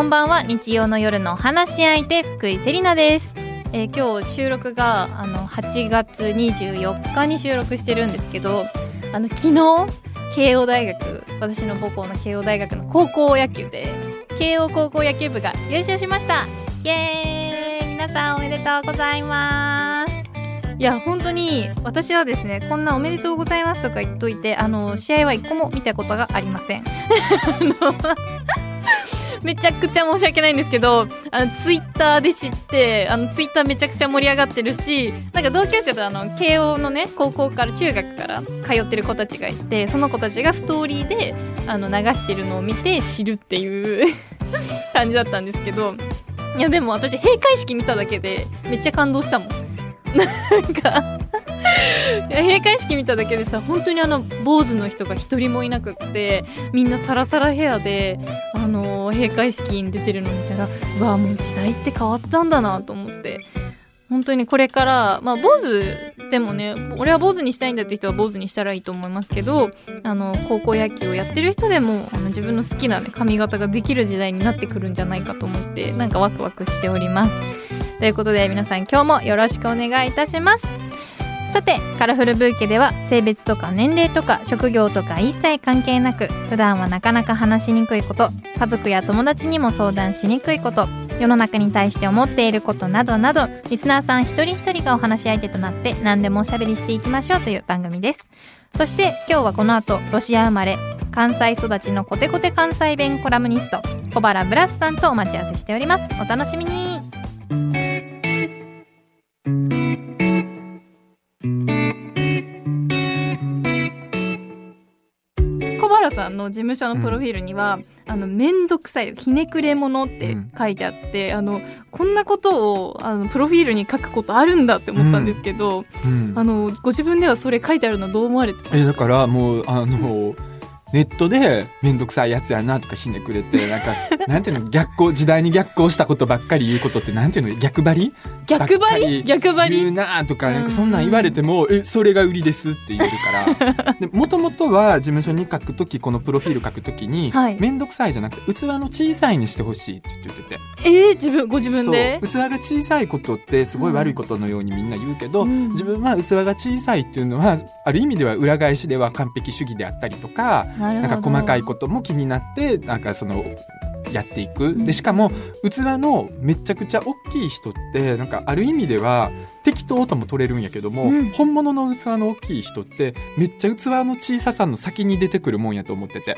こんばんは。日曜の夜の話し相手福井セリナです、えー今日収録があの8月24日に収録してるんですけどあの昨日慶応大学私の母校の慶応大学の高校野球で慶応高校野球部が優勝しました。イエーイ。皆さんおめでとうございます。いや本当に私はですねこんなおめでとうございますとか言っといてあの試合は一個も見たことがありません。あのめちゃくちゃ申し訳ないんですけどあのツイッターで知ってあのツイッターめちゃくちゃ盛り上がってるしなんか同級生とあの慶応のね高校から中学から通ってる子たちがいてその子たちがストーリーであの流してるのを見て知るっていう 感じだったんですけどいやでも私閉会式見ただけでめっちゃ感動したもん。なんか閉会式見ただけでさ本当にあの坊主の人が一人もいなくってみんなサラサラヘアであの閉会式に出てるの見たらうわもう時代って変わったんだなと思って。本当にこれからまあ坊主でもね俺は坊主にしたいんだって人は坊主にしたらいいと思いますけどあの高校野球をやってる人でもあの自分の好きな、ね、髪型ができる時代になってくるんじゃないかと思ってなんかワクワクしております。ということで皆さん今日もよろしくお願いいたします。さてカラフルブーケでは性別とか年齢とか職業とか一切関係なく普段はなかなか話しにくいこと家族や友達にも相談しにくいこと世の中に対して思っていることなどなどリスナーさん一人一人がお話し相手となって何でもおしゃべりしていきましょうという番組です。そして今日はこの後ロシア生まれ関西育ちのコテコテ関西弁コラムニスト小原ブラスさんとお待ち合わせしております。お楽しみに。さんの事務所のプロフィールには、あの面倒くさいひねくれ者って書いてあって、あのこんなことをあのプロフィールに書くことあるんだって思ったんですけど、うん。あのご自分ではそれ書いてあるのどう思われてえだからもうあのネットで面倒くさいやつやなとかひねくれてなんか なんていうの逆行時代に逆行したことばっかり言うことってなんていうの逆張り？逆張り？逆張言うりなとかうん。なんかそんなん言われても「えそれが売りです」って言えるから。もともとは事務所に書くときこのプロフィール書くときにはい。面倒くさいじゃなくて器の小さいにしてほしいって言ってて。えー、自分ご自分で？そう。器が小さいことってすごい悪いことのようにみんな言うけど、うん。自分は器が小さいっていうのはある意味では裏返しでは完璧主義であったりとかなんか細かいことも気になってなんかそのやっていく。でしかも器のめちゃくちゃ大きい人ってなんかある意味では適当とも取れるんやけども、うん。本物の器の大きい人ってめっちゃ器の小ささの先に出てくるもんやと思ってて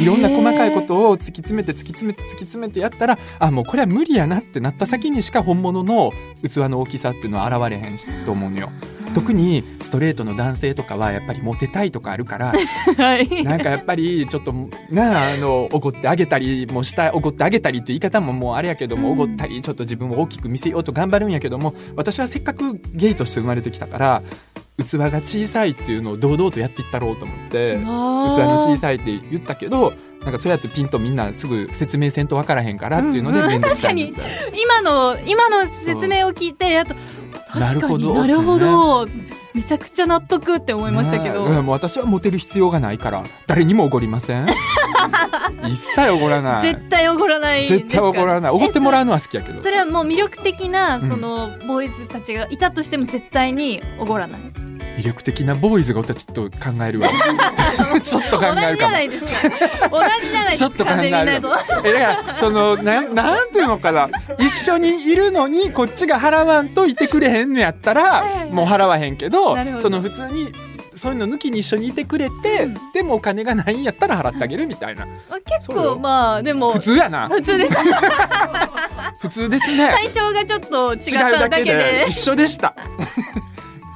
いろんな細かいことを突き詰めて突き詰めて突き詰めてやったらあもうこれは無理やなってなった先にしか本物の器の大きさっていうのは現れへんしと思うのよ。特にストレートの男性とかはやっぱりモテたいとかあるからはい。なんかやっぱりちょっとなああのおごってあげたりもしたおごってあげたりっていう言い方ももうあれやけども、うん。おごったりちょっと自分を大きく見せようと頑張るんやけども私はせっかくゲイとして生まれてきたから器が小さいっていうのを堂々とやっていったろうと思って器の小いさいって言ったけどなんかそうやってピンとみんなすぐ説明せんと分からへんからっていうので面倒くさいみ確たいな。今の今の説明を聞いてやっと確かに。ななるるほほどめちゃくちゃ納得って思いましたけど、ね。もう私はモテる必要がないから誰にもおごりません。一切おごらない。絶対おごらない絶対おごらない。おごってもらうのは好きやけど。それはもう魅力的なうん。そのボーイズたちがいたとしても絶対におごらない、魅力的なボーイズがおったらちょっと考えるわ。ちょっと考同じじゃえるかも。ないですか同じじゃないちょっと考えるえだからそのなんなんていうのかな。一緒にいるのにこっちが払わんといてくれへんのやったらもう払わへんけどその普通にそういうの抜きに一緒にいてくれて、うん。でもお金がないんやったら払ってあげるみたいな。まあ結構まあでも普通やな。普通です。普通ですね。対象がちょっと違うただけで。一緒でした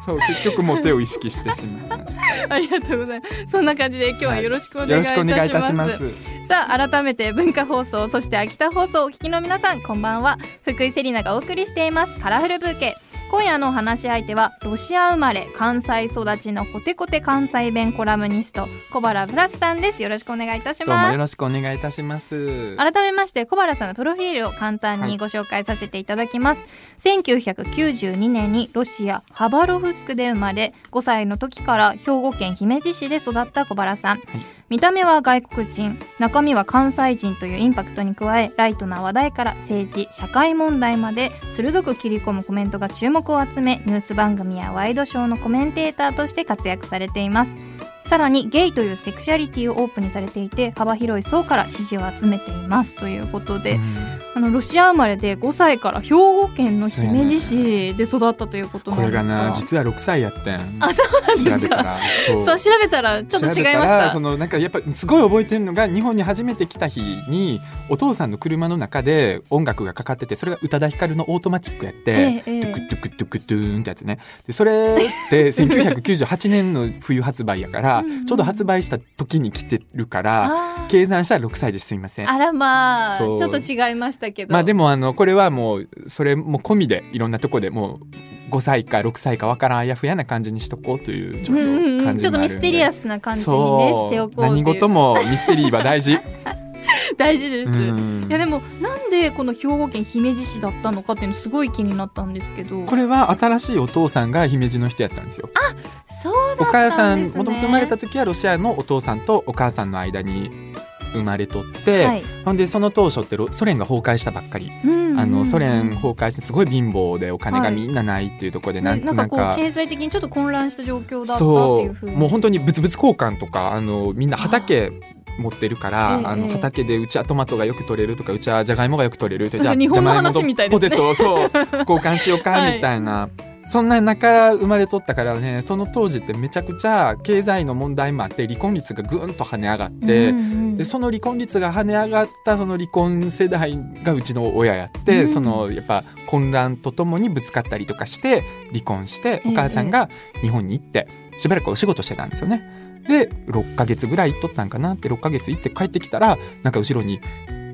そう結局モテを意識してしまいました。ありがとうございます。そんな感じで今日はよろしくお願いいたします,、しくお願いいたします。さあ改めて文化放送そして秋田放送をお聞きの皆さんこんばんは福井セリナがお送りしていますカラフルブーケ今夜のお話し相手はロシア生まれ関西育ちのコテコテ関西弁コラムニスト小原ブラスさんです。よろしくお願いいたしどうもますよろしくお願いいたします。改めまして小原さんのプロフィールを簡単にご紹介させていただきます、1992年にロシアハバロフスクで生まれ5歳の時から兵庫県姫路市で育った小原さん、見た目は外国人中身は関西人というインパクトに加えライトな話題から政治社会問題まで鋭く切り込むコメントが注目を集めニュース番組やワイドショーのコメンテーターとして活躍されています。さらにゲイというセクシャリティをオープンにされていて幅広い層から支持を集めていますということで、あのロシア生まれで5歳から兵庫県の姫路市で育ったということこれなんですかがな実は6歳やってん。あそうなんですか。調べたら。そう。調べたらちょっと違いました。そのなんかやっぱすごい覚えてるのが日本に初めて来た日にお父さんの車の中で音楽がかかっててそれが宇多田ヒカルのオートマティックやって、ええええ。トゥクトゥクトゥクトゥーンってやつね。でそれって 1998年の冬発売やからちょうど発売した時に来てるから計算したら6歳ですすいません。あらまあちょっと違いましたけど。まあでもあのこれはもうそれも込みでいろんなとこでもう5歳か6歳かわからんあやふやな感じにしとこうというちょっとうんうんうん感じちょっとミステリアススな感じにねしておこう何事もミステリーは大事。大事です、うん。いやでもなんでこの兵庫県姫路市だったのかっていうのすごい気になったんですけど。これは新しいお父さんが姫路の人やったんですよ。そうだったんです、ね、お母さんもともと生まれた時はロシアのお父さんとお母さんの間に生まれとって、はい。ほんでその当初ってロソ連が崩壊したばっかり、うんうんうん。あのソ連崩壊してすごい貧乏でお金はい。がみんなないっていうところで、ねなんか経済的にちょっと混乱した状況だったってそいう。もう本当に物々交換とかあのみんな畑持ってるからええあの畑でうちはトマトがよく取れるとかうちはじゃがいもがよく取れるとじゃあ日本のじゃがいもと話みたいですねポテトをそう 交換しようかはいみたいな、そんな中生まれとったからねその当時ってめちゃくちゃ経済の問題もあって離婚率がぐんと跳ね上がって。うんうんでその離婚率が跳ね上がったその離婚世代がうちの親やって、うんそのやっぱ混乱とともにぶつかったりとかして離婚してええお母さんが日本に行ってしばらくお仕事してたんですよね。で6ヶ月ぐらい行っとったんかなって6ヶ月行って帰ってきたらなんか後ろに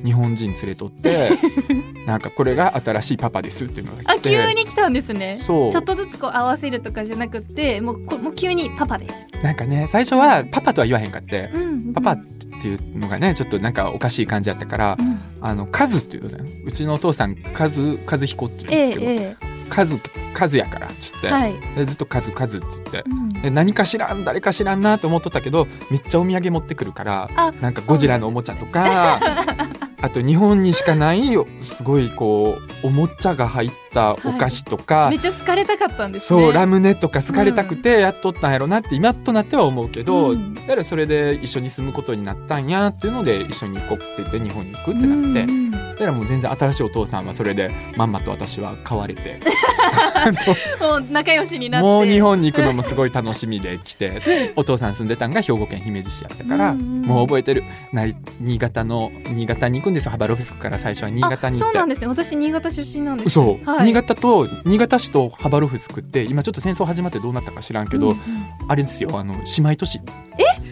日本人連れとって なんかこれが新しいパパですっていうのがあ急に来たんですね。そう。ちょっとずつこう合わせるとかじゃなくてもうこもう急にパパです、なんかね最初はパパとは言わへんかってうんパパっていうのがねちょっとなんかおかしい感じだったからうん。あのカズっていうのねうちのお父さんカズカズ彦って言うんですけど、えええカズカズやからっつって、えはい、でずっとカズカズっつって。うん。で何か知らん誰か知らんなと思っとったけどめっちゃお土産持ってくるからあなんかゴジラのおもちゃとか あと日本にしかないすごいこうおもちゃが入ったお菓子とか、めっちゃ好かれたかったんですね。そうラムネとか好かれたくてやっとったんやろなって今となっては思うけど、うん。だからそれで一緒に住むことになったんやっていうので一緒に行こうって言って日本に行くってなって、うんうん。だからもう全然新しいお父さんはそれでまんまと私は買われて。もう仲良しになって。もう日本に行くのもすごい楽しみで来てでお父さん住んでたんが兵庫県姫路市やったから、うんうん。もう覚えてる。な新潟の新潟に行くんですよ。ハバロフスクから最初は。新潟にそうなんですね。私新潟出身なんです嘘、はい。新潟と新潟市とハバロフスクって今ちょっと戦争始まってどうなったか知らんけど、うんうん。あれですよ。あの姉妹都市。え？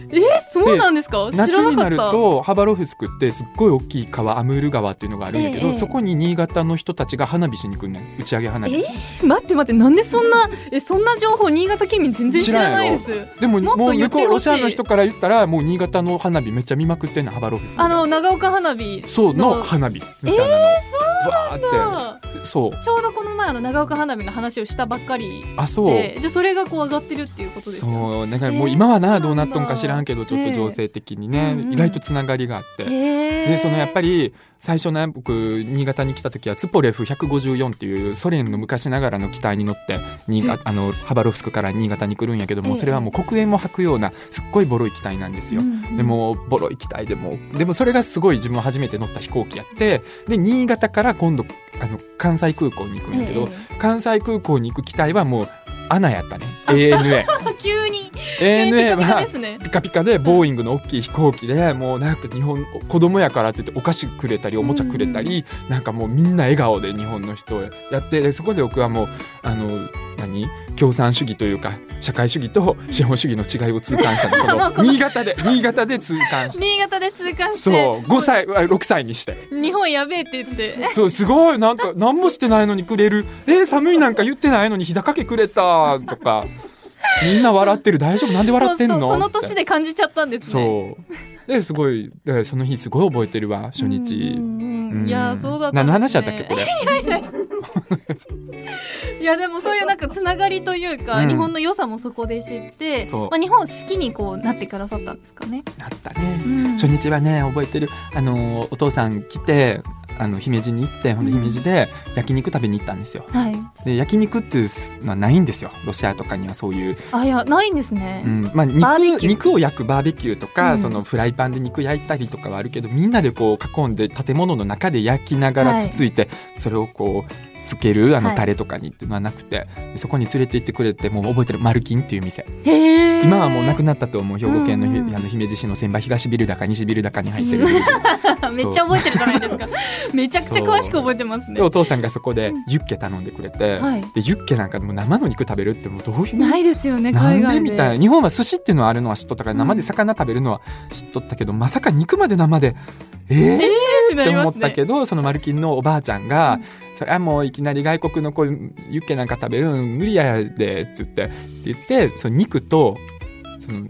そうなんですか？知らなかった。夏になるとハバロフスクってすっごい大きい川アムール川っていうのがあるんやけど、ええそこに新潟の人たちが花火しに来んねん打ち上げ花火。え待って待ってなんでそんなえそんな情報新潟県民全然知らないです。でももう向こうロシアの人から言ったらもう新潟の花火めっちゃ見まくってんのハバロフスク。であの長岡花火。そうの花火。みたいなの、バあーって。そう。ちょうどこの前あの長岡花火の話をしたばっかり。あそう、でじゃあそれがこう上がってるっていうことですよ。そうだからもう今はな、えーどうなっとんか知らんけどちょっと情勢的にね、意外とつながりがあって、でそのやっぱり最初ね僕新潟に来た時はツポレフ154っていうソ連の昔ながらの機体に乗って新潟あのハバロフスクから新潟に来るんやけどええ。もそれはもう黒煙も吐くようなすっごいボロい機体なんですよ。でもボロい機体でもでもそれがすごい自分初めて乗った飛行機やってで新潟から今度あの関西空港に行くんやけど、え。関西空港に行く機体はもうアナやったね。あ ANA え 急に。ANA はピカピカでボーイングの大きい飛行機でもうなんか日本子供やからって言ってお菓子くれたりおもちゃくれたり、なんかもうみんな笑顔で日本の人をやってでそこで僕はもうあの何？共産主義というか社会主義と資本主義の違いを痛感したの。その新潟で新潟で痛感して新潟で痛感して。そう5歳あ6歳にして。日本やべえって言って。そうすごいなんか 何もしてないのにくれる。えー寒いなんか言ってないのに膝掛けくれた。とか。みんな笑ってる。大丈夫？なんで笑ってんの？その年で感じちゃったんですね。そうですごいその日すごい覚えてるわ初日。いやそうだったね。何の話やったっけこれ？いやでもそういうなんかつながりというか、うん。日本の良さもそこで知ってまあ、日本を好きにこうなってくださったんですかね。あったね。うん。初日はね覚えてる。あのお父さん来てあの姫路に行ってほんで姫路で焼肉食べに行ったんですよ。はい。で焼肉っていうのはないんですよ。ロシアとかにはそういう、あいやないんですね。うん。まあ、肉バーベキュー。肉を焼くバーベキューとか、うん。そのフライパンで肉焼いたりとかはあるけどみんなでこう囲んで建物の中で焼きながらつついて、それをこうつけるあのはい。タレとかにっていうのはなくて、そこに連れて行ってくれてもう覚えてるマルキンっていう店。今はもうなくなったと思う兵庫県の,、うんうんあの姫路市の千葉東ビルだか西ビルだかに入ってる。めっちゃ覚えてるじゃないですか。めちゃくちゃ詳しく覚えてますね。で。お父さんがそこでうん。ユッケ頼んでくれて、はい。でユッケなんかもう生の肉食べるってもうどういうないですよね海外みたいな。日本は寿司っていうのはあるのは知っとったからうん生で魚食べるのは知っとったけど、まさか肉まで生でえー、ってって思ったけどそのマルキンのおばあちゃんが、うんそれはもういきなり外国のこういうユッケなんか食べるの無理やでって言って。って言ってその肉とその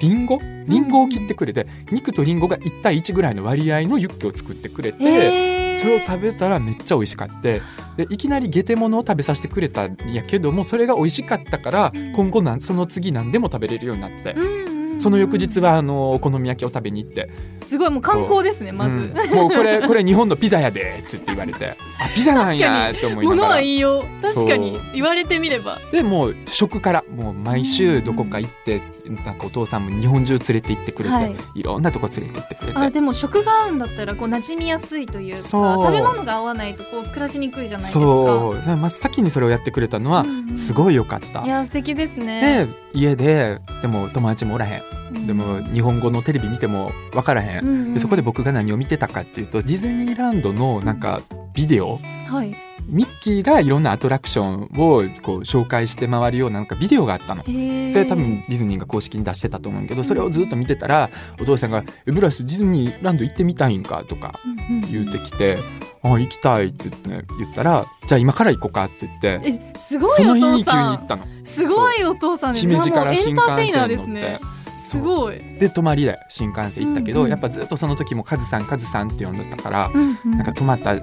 リンゴ？リンゴを切ってくれて、肉とリンゴが1対1ぐらいの割合のユッケを作ってくれて。それを食べたらめっちゃ美味しかって。でいきなりゲテモノを食べさせてくれたんやけどもそれが美味しかったから今後なんその次何でも食べれるようになって。うんその翌日はあのお好み焼きを食べに行って。すごいもう観光ですねまず。うん。もうこれこれ日本のピザやでって言って言われて。あピザなんやって思いな物がら。は言いよう。確かに。言われてみれば。でもう食からもう毎週どこか行ってなんかお父さんも日本中連れて行ってくれて、はい。い、ろんなとこ連れて行ってくれて。あでも食が合うんだったらこう馴染みやすいというかそう。食べ物が合わないとこう暮らしにくいじゃないですか。そう。真っ先にそれをやってくれたのはうんうんすごい良かった。いや素敵ですね。で家ででも友達もおらへんうんでも日本語のテレビ見ても分からへん、うんうんでそこで僕が何を見てたかっていうとディズニーランドのなんかビデオ。はい。ミッキーがいろんなアトラクションをこう紹介して回るようななんかビデオがあったの。それ多分ディズニーが公式に出してたと思うけどそれをずっと見てたらお父さんが「えブラスディズニーランド行ってみたいんか?」とか言ってきて「あ行きたい」って言って、ね、言ったら「じゃあ今から行こうか」って言ってえすごいそのお日に急に行ったの。すごいお父さんです姫路から新幹線乗って。ですねすごい。で泊まりで新幹線行ったけど、うんうん。やっぱずっとその時もカズさんカズさんって呼んでたから、うんうん。なんか泊まった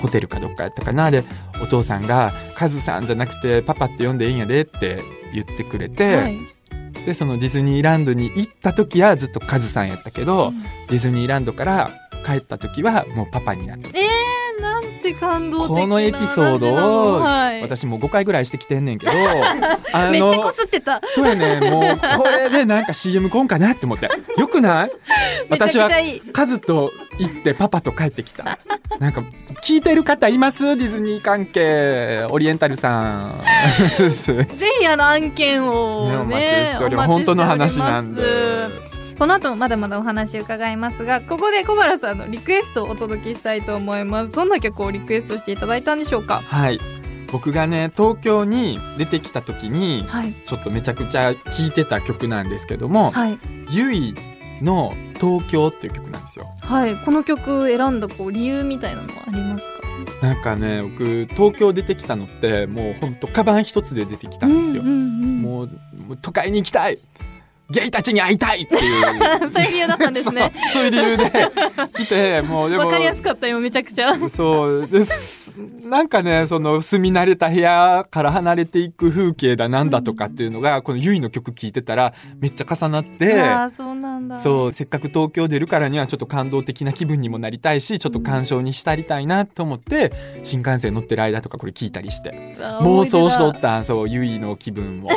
ホテルかどっかやったかな。でお父さんが「カズさんじゃなくてパパって呼んでいいんやで」って言ってくれて、はい。でそのディズニーランドに行った時はずっとカズさんやったけど、うん。ディズニーランドから帰った時はもうパパになった。えー、て感動このエピソードをはい、私もう5回ぐらいしてきてんねんけど あめっちゃこすってた。そうやねもうこれでなんか CM こんかなって思って。よくな い？私はカズと行ってパパと帰ってきた。なんか聞いてる方います？ディズニー関係オリエンタルさん。ぜひあの案件をね。お待ちしております。本当の話なんで。この後もまだまだお話伺いますがここで小原さんのリクエストをお届けしたいと思います。どんな曲をリクエストしていただいたんでしょうか？はい。僕がね東京に出てきた時にはい。ちょっとめちゃくちゃ聴いてた曲なんですけども、はい。ゆいの東京っていう曲なんですよ。はい。この曲選んだこう理由みたいなのはありますか？なんかね僕東京出てきたのってもうほんとカバン一つで出てきたんですよ。うんうんうん。もうもう都会に行きたいゲイたちに会いたいっていう。そういう理由だったんですね。そういう理由で来てもうでもわかりやすかったよめちゃくちゃ。そうです。なんかねその住み慣れた部屋から離れていく風景だなんだとかっていうのが、このゆいの曲聴いてたらめっちゃ重なって。ああそうなんだ。そうせっかく東京出るからにはちょっと感動的な気分にもなりたいしちょっと鑑賞にしたりたいなと思って新幹線乗ってる間とかこれ聞いたりして。妄想しとったそうゆいの気分を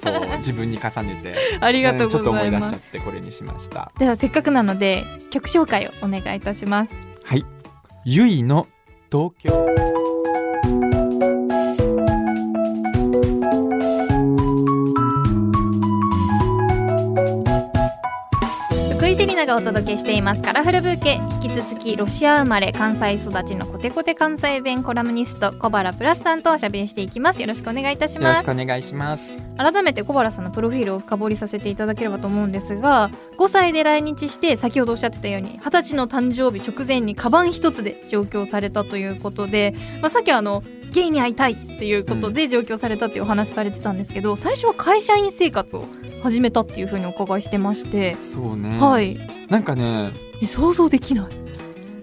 そう自分に重ねて。ありがとうちょっと思い出しちゃってこれにしました。ではせっかくなので曲紹介をお願いいたします。はい。ゆいの東京福井セリナがお届けしています。カラフルブーケ。引き続きロシア生まれ関西育ちのコテコテ関西弁コラムニスト小原プラスさんとおしゃべりしていきます。よろしくお願いいたしよろますしくお願いします。改めて小原さんのプロフィールを深掘りさせていただければと思うんですが5歳で来日して先ほどおっしゃってたように20歳の誕生日直前にカバン一つで上京されたということで、まあ、さっきあのゲイに会いたいっていうことで上京されたっていうお話されてたんですけど最初は会社員生活を始めたっていうふうにお伺いしてまして、そうね、はい。なんかねえ想像できない。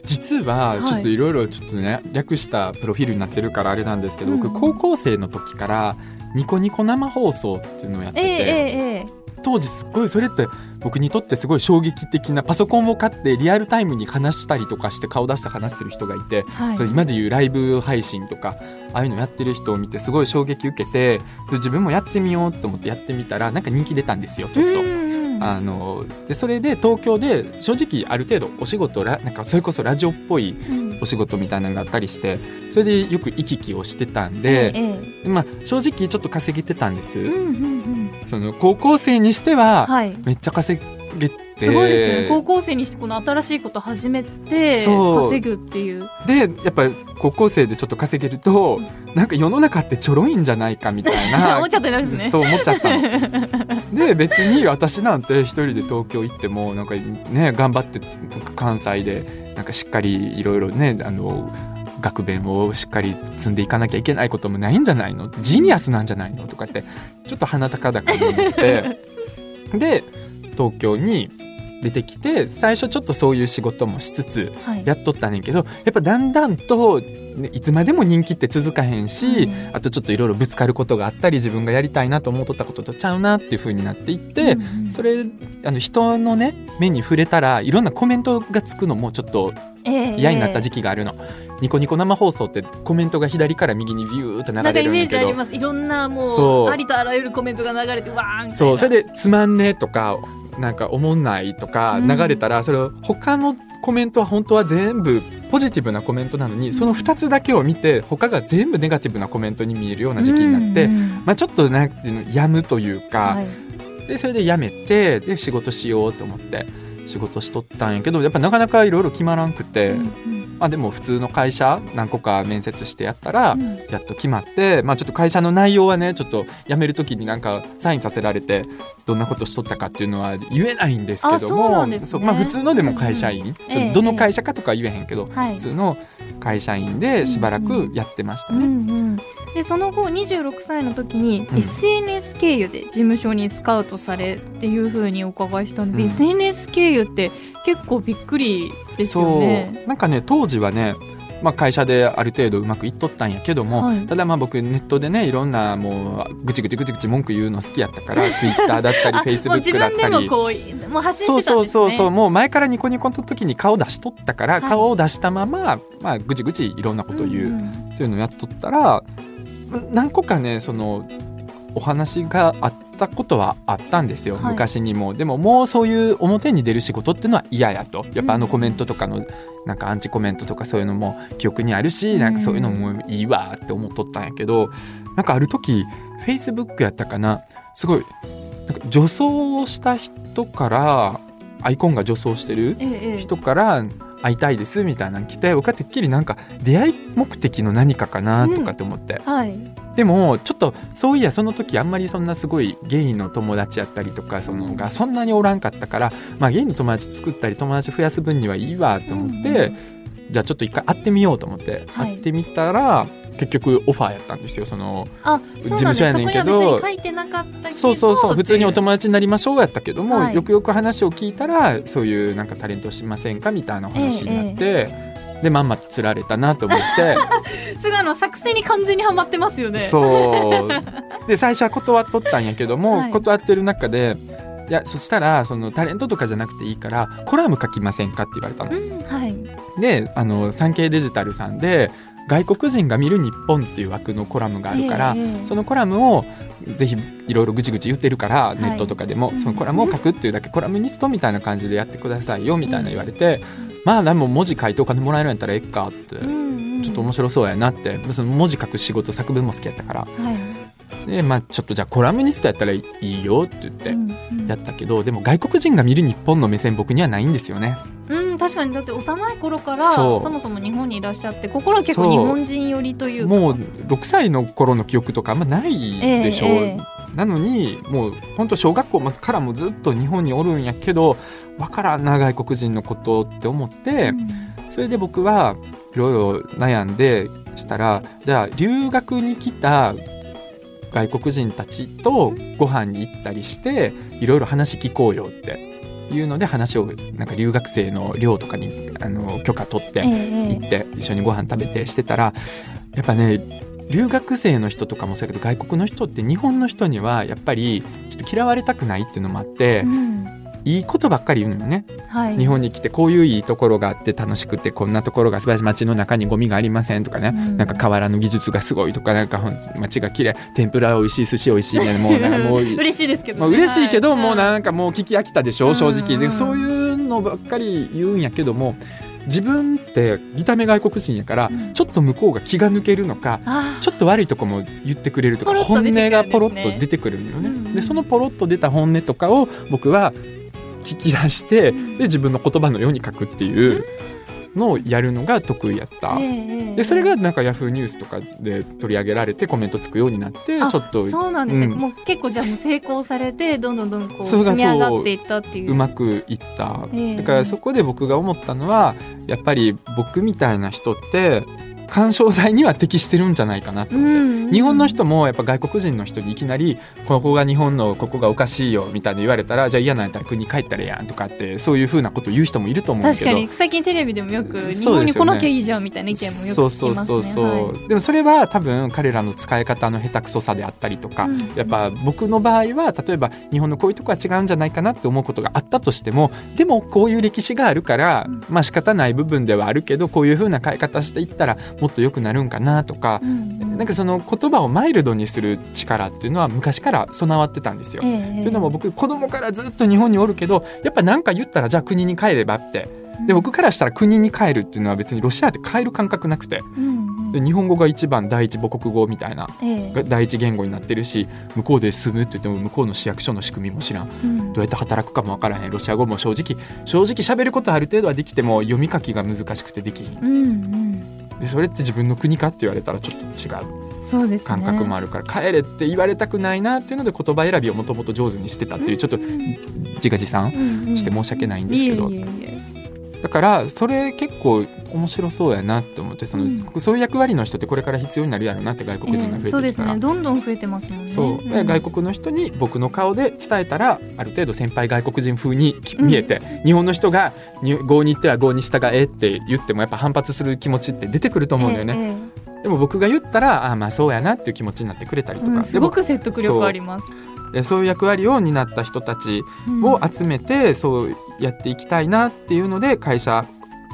実ははい。ちょっといろいろちょっとね、略したプロフィールになってるからあれなんですけど、うん。僕高校生の時からニコニコ生放送っていうのをやってて、えええええ当時すっごいそれって僕にとってすごい衝撃的なパソコンを買ってリアルタイムに話したりとかして顔出して話してる人がいて、はいそれ今でいうライブ配信とかああいうのやってる人を見てすごい衝撃受けてで自分もやってみようと思ってやってみたらなんか人気出たんですよちょっと。あのでそれで東京で正直ある程度お仕事ラなんかそれこそラジオっぽいうん。お仕事みたいなのがあったりしてそれでよく行き来をしてたんで、ええ。まあ、正直ちょっと稼げてたんです、うんうんうん。その高校生にしてははい。めっちゃ稼げて、すごいですよね。高校生にしてこの新しいこと始めて稼ぐっていう。でやっぱり高校生でちょっと稼げるとなんか世の中ってちょろいんじゃないかみたいな。思っちゃったんですね。そう思っちゃったの。で別に私なんて一人で東京行ってもなんかね頑張って関西でなんかしっかりいろいろねあの学弁をしっかり積んでいかなきゃいけないこともないんじゃないの？ジーニアスなんじゃないの？とかってちょっと鼻高々に思って。で東京に出てきて最初ちょっとそういう仕事もしつつはい。やっとったねんけどやっぱだんだんと、ねいつまでも人気って続かへんし、うん。あとちょっといろいろぶつかることがあったり自分がやりたいなと思っとったこととちゃうなっていう風になっていって、うんうん。それあの人のね目に触れたらいろんなコメントがつくのもちょっとええ嫌になった時期があるの。ニコニコ生放送ってコメントが左から右にビューって流なんかイメージあれるんだけどります。いろんなもそう。うありとあらゆるコメントが流れてわーみたいな。そうそれで「つまんねえ」とか「なんかおもんない」とかうん。流れたら、それを他のコメントは本当は全部ポジティブなコメントなのにその2つだけを見て他が全部ネガティブなコメントに見えるような時期になって、うん。うんまあ、ちょっとなんていうのやむというか、はい。でそれでやめてで仕事しようと思って仕事しとったんやけどやっぱなかなかいろいろ決まらんくて、うんまあ、でも普通の会社何個か面接してやったら、うん。やっと決まって、まあ、ちょっと会社の内容はねちょっと辞める時になんかサインさせられてどんなことしとったかっていうのは言えないんですけどあそうもまあ、普通のでも会社員、うんちょっとどの会社かとかは言えへんけど、はい。普通の会社員でしばらくやってましたうんうね。ん、でその後26歳の時にうん。SNS 経由で事務所にスカウトされっていうふうにお伺いしたんです、うん。SNS 経由って結構びっくりですよね。そう。なんかね当時はねまあ、会社である程度うまくいっとったんやけども、はい。ただまあ僕ネットでねいろんなもうぐちぐちぐちぐち文句言うの好きやったから ツイッターだったりあフェイスブックだっ分でもたり。こうもう発信そうしてたんですね。そうそうそうもう前からニコニコの時に顔出しとったから、はい。顔を出したまま、まあ、ぐちぐちいろんなこと言う、んん。っていうのをやっとったら何個かねそのお話があったことはあったんですよ、はい。昔にも。でももうそういう表に出る仕事っていうのは嫌やと。やっぱあのコメントとかのなんかアンチコメントとかそういうのも記憶にあるし、うん。なんかそういうのもいいわって思っとったんやけどなんかある時フェイスブックやったかな。すごいなんか女装をした人からアイコンが女装してるええええ。人から会いたいですみたいなの来て僕はてっきりなんか出会い目的の何かかなとかって思って、はい。でもちょっとそういやその時あんまりそんなすごいゲイの友達やったりとかそのがそんなにおらんかったから、まあ、ゲイの友達作ったり友達増やす分にはいいわと思って、うん。じゃあちょっと一回会ってみようと思って、はい。会ってみたら結局オファーやったんですよその。事務所やねんけどそこには別に書いてなかったけど。そうそうそう普通にお友達になりましょうやったけども、はいよくよく話を聞いたらそういうなんかタレントしませんかみたいなお話になって、でまんまと釣られたなと思ってう すぐあの作戦に完全にはまってますよね。そうで最初は断っとったんやけども、はい断ってる中でいやそしたらそのタレントとかじゃなくていいからコラム書きませんかって言われたの。うん、はい。であの産経デジタルさんで外国人が見る日本っていう枠のコラムがあるから、そのコラムをぜひいろいろぐちぐち言ってるから、い。ネットとかでも、うん。そのコラムを書くっていうだけコラムニストみたいな感じでやってくださいよみたいな言われて、まあでも文字書いてお金もらえるんやったらええかって、ちょっと面白そうやなって。その文字書く仕事作文も好きやったから。はい。でまあちょっとじゃあコラムニストやったらいいよって言ってうんうん。やったけど、でも外国人が見る日本の目線僕にはないんですよね。うん、確かに。だって幼い頃からそもそも日本にいらっしゃって心は結構日本人寄りというか。もう6歳の頃の記憶とかあんまないでしょう、えええなのにもう本当小学校からもずっと日本におるんやけどわからんな外国人のことって思って、うん。それで僕はいろいろ悩んでしたらじゃあ留学に来た外国人たちとご飯に行ったりしていろいろ話聞こうよっていうので話をなんか留学生の寮とかにあの許可取ってえ行って一緒にご飯食べてしてたらやっぱね留学生の人とかもそうやけど外国の人って日本の人にはやっぱりちょっと嫌われたくないっていうのもあってうんいいことばっかり言うのよね。はい、日本に来てこういういいところがあって楽しくてこんなところが素晴らしい街の中にゴミがありませんとかね、うん。なんか河原の技術がすごいとかなんか街が綺麗。天ぷら美味しい寿司美味しいね もうなんかもう嬉しいですけど、まあ、嬉しいけど、はい。もうなんかもう聞き飽きたでしょ正直。うんでそういうのばっかり言うんやけども自分って見た目外国人やから、うん。ちょっと向こうが気が抜けるのかあちょっと悪いとこも言ってくれるとかポロッと本音がポロッと出てくるのよね。うんでそのポロッと出た本音とかを僕は聞き出して、うん。で自分の言葉のように書くっていうのをやるのが得意やった。でそれがなんかヤフーニュースとかで取り上げられてコメントつくようになってあちょっとそうなんですね、うん。もう結構じゃあもう成功されてどんどんどんこう。積み上がっていったっていう。うまくいった、ええ。だからそこで僕が思ったのはやっぱり僕みたいな人って干渉剤には適してるんじゃないかなと思って、うん。日本の人もやっぱ外国人の人にいきなりここが日本のここがおかしいよみたいに言われたらじゃあ嫌なんやったら国帰ったらええやんとかってそういうふうなこと言う人もいると思うんだけど。確かに。最近テレビでもよく日本に来なきゃいいじゃんみたいな意見もよく聞きますねそうそう。そうそう、はい。でもそれは多分彼らの使い方の下手くそさであったりとか、うん。やっぱ僕の場合は例えば日本のこういうとこは違うんじゃないかなって思うことがあったとしてもでもこういう歴史があるから、うん。まあ仕方ない部分ではあるけどこういうふうな変え方していったらもっと良くなるんかなとかう、んなんかその言葉をマイルドにする力っていうのは昔から備わってたんですよ。ええというのも僕子供からずっと日本におるけどやっぱ何か言ったらじゃあ国に帰ればって。で僕からしたら国に帰るっていうのは別にロシアって帰る感覚なくて。うんうん。で日本語が一番第一母国語みたいなええ。が第一言語になってるし向こうで住むって言っても向こうの市役所の仕組みも知らん。うん。どうやって働くかもわからへん。ロシア語も正直正直喋ることある程度はできても読み書きが難しくてできひん。うんうんでそれって自分の国かって言われたらちょっと違うそうですね。感覚もあるから、帰れって言われたくないなっていうので言葉選びをもともと上手にしてたっていうちょっと自画自賛して申し訳ないんですけど、だからそれ結構面白そうやなって思ってその、うん。そういう役割の人ってこれから必要になるやろうなって外国人が増えてきたら、ええそうですね。どんどん増えてますもんね。そう、ん。外国の人に僕の顔で伝えたらある程度先輩外国人風に見えて、日本の人がに「郷に行っては郷に従え」って言ってもやっぱ反発する気持ちって出てくると思うんだよね、ええでも僕が言ったらああまあそうやなっていう気持ちになってくれたりとか、うん、すごくで説得力あります。もでそういう役割を担った人たちを集めてそうやっていきたいなっていうので会社